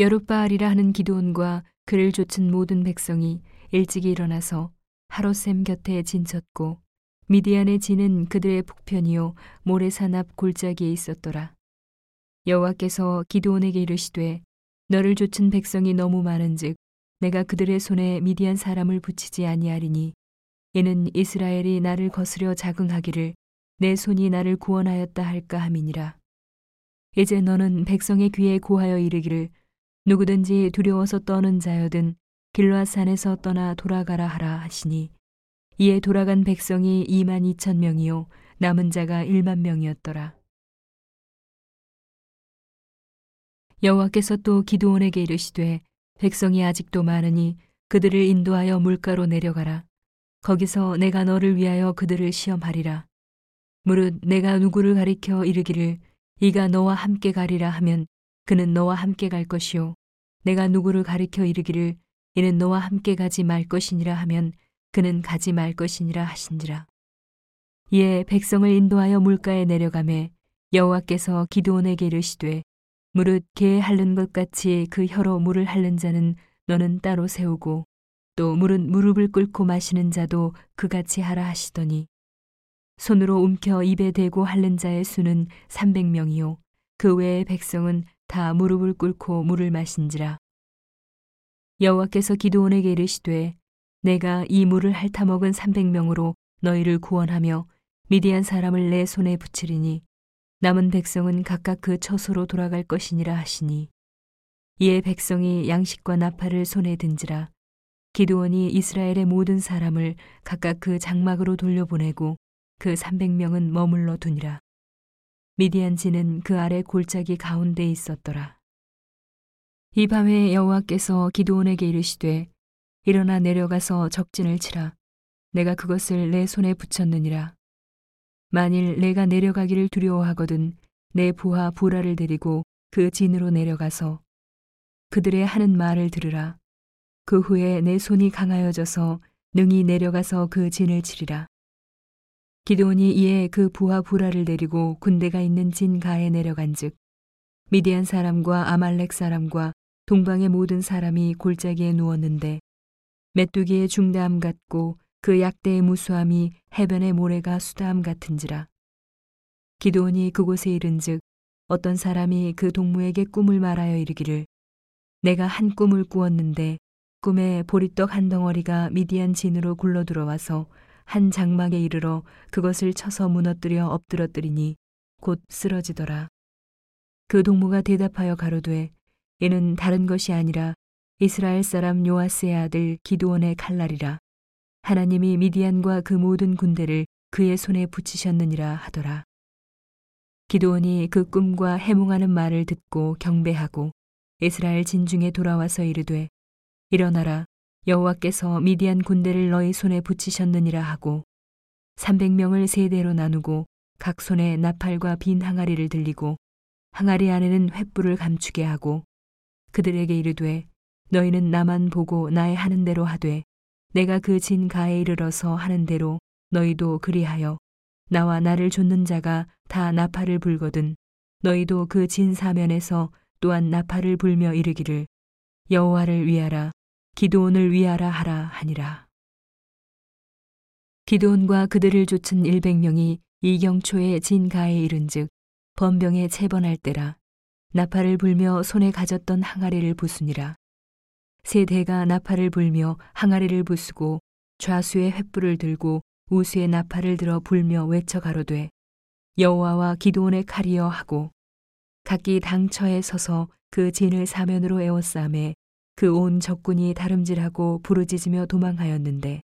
여룻바알이라 하는 기도원과 그를 좇은 모든 백성이 일찍이 일어나서 하로셈 곁에 진쳤고 미디안의 진은 그들의 북편이요 모래산 앞 골짜기에 있었더라. 여호와께서 기도원에게 이르시되 너를 좇은 백성이 너무 많은즉 내가 그들의 손에 미디안 사람을 붙이지 아니하리니 이는 이스라엘이 나를 거스려 자긍하기를 내 손이 나를 구원하였다 할까 함이니라. 이제 너는 백성의 귀에 고하여 이르기를 누구든지 두려워서 떠는 자여든 길라산에서 떠나 돌아가라 하라 하시니 이에 돌아간 백성이 2만 2천 명이요 남은 자가 1만 명이었더라. 여호와께서 또 기도원에게 이르시되 백성이 아직도 많으니 그들을 인도하여 물가로 내려가라. 거기서 내가 너를 위하여 그들을 시험하리라. 무릇 내가 누구를 가리켜 이르기를 이가 너와 함께 가리라 하면 그는 너와 함께 갈 것이요. 내가 누구를 가리켜 이르기를 이는 너와 함께 가지 말 것이니라 하면 그는 가지 말 것이니라 하신지라. 이에 백성을 인도하여 물가에 내려가매 여호와께서 기도원에게 이르시되 무릇 개에 핥는 것 같이 그 혀로 물을 핥는 자는 너는 따로 세우고 또 무릇 무릎을 꿇고 마시는 자도 그같이 하라 하시더니 손으로 움켜 입에 대고 핥는 자의 수는 300명이요 그 외의 백성은 다 무릎을 꿇고 물을 마신지라. 여호와께서 기도원에게 이르시되 내가 이 물을 핥아먹은 300명으로 너희를 구원하며 미디안 사람을 내 손에 붙이리니 남은 백성은 각각 그 처소로 돌아갈 것이니라 하시니. 이에 백성이 양식과 나팔을 손에 든지라. 기도원이 이스라엘의 모든 사람을 각각 그 장막으로 돌려보내고 그 300명은 머물러 두니라 미디안 지는 그 아래 골짜기 가운데 있었더라 이 밤에 여호와께서 기도원에게 이르시되 일어나 내려가서 적진을 치라 내가 그것을 내 손에 붙였느니라 만일 내가 내려가기를 두려워하거든 내 부하 부라를 데리고 그 진으로 내려가서 그들의 하는 말을 들으라. 그 후에 내 손이 강하여져서 능히 내려가서 그 진을 치리라. 기도원이 이에 그 부하 부라를 데리고 군대가 있는 진 가에 내려간즉 미디안 사람과 아말렉 사람과 동방의 모든 사람이 골짜기에 누웠는데 메뚜기의 중담 같고 그 약대의 무수함이 해변의 모래가 수다함 같은지라. 기도원이 그곳에 이른즉 어떤 사람이 그 동무에게 꿈을 말하여 이르기를 내가 한 꿈을 꾸었는데 꿈에 보리떡 한 덩어리가 미디안 진으로 굴러 들어와서 한 장막에 이르러 그것을 쳐서 무너뜨려 엎드러뜨리니 곧 쓰러지더라. 그 동무가 대답하여 가로되 이는 다른 것이 아니라 이스라엘 사람 요아스의 아들 기도원의 칼날이라. 하나님이 미디안과 그 모든 군대를 그의 손에 붙이셨느니라 하더라. 기도원이 그 꿈과 해몽하는 말을 듣고 경배하고 이스라엘 진중에 돌아와서 이르되 일어나라 여호와께서 미디안 군대를 너희 손에 붙이셨느니라 하고 300명을 세 대로 나누고 각 손에 나팔과 빈 항아리를 들리고 항아리 안에는 횃불을 감추게 하고 그들에게 이르되 너희는 나만 보고 나의 하는 대로 하되 내가 그 진 가에 이르러서 하는 대로 너희도 그리하여 나와 나를 좇는 자가 다 나팔을 불거든 너희도 그 진 사면에서 또한 나팔을 불며 이르기를 여호와를 위하라 기도원을 위하라 하라 하니라. 기도원과 그들을 좇은 일백 명이 이경초의 진가에 이른즉 번병에 체번할 때라 나팔을 불며 손에 가졌던 항아리를 부수니라. 세 대가 나팔을 불며 항아리를 부수고 좌수의 횃불을 들고 우수의 나팔을 들어 불며 외쳐 가로되 여호와와 기도원의 칼이여 하고 각기 당처에 서서 그 진을 사면으로 에워싸매 그 온 적군이 다름질하고 부르짖으며 도망하였는데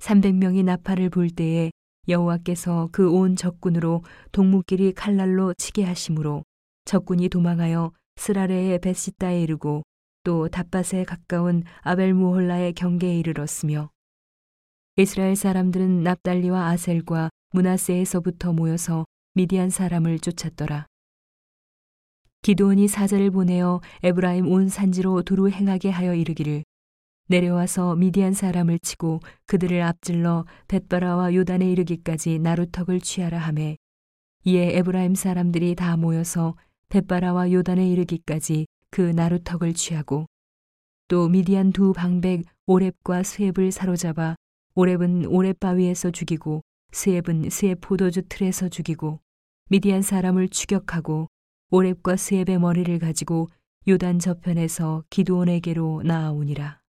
300명이 나팔을 불 때에 여호와께서 그 온 적군으로 동무끼리 칼날로 치게 하심으로 적군이 도망하여 스라레의 베시다에 이르고 또 답밭에 가까운 아벨무홀라의 경계에 이르렀으며 이스라엘 사람들은 납달리와 아셀과 문하세에서부터 모여서 미디안 사람을 쫓았더라. 기도원이 사자를 보내어 에브라임 온 산지로 두루 행하게 하여 이르기를. 내려와서 미디안 사람을 치고 그들을 앞질러 벳바라와 요단에 이르기까지 나루턱을 취하라 하매 이에 에브라임 사람들이 다 모여서 벳바라와 요단에 이르기까지 그 나루턱을 취하고 또 미디안 두 방백 오렙과 스엡을 사로잡아 오렙은 오렙 바위에서 죽이고 스엡은 스엡 포도주 틀에서 죽이고 미디안 사람을 추격하고 오렙과 스엡의 머리를 가지고 요단 저편에서 기드온에게로 나아오니라.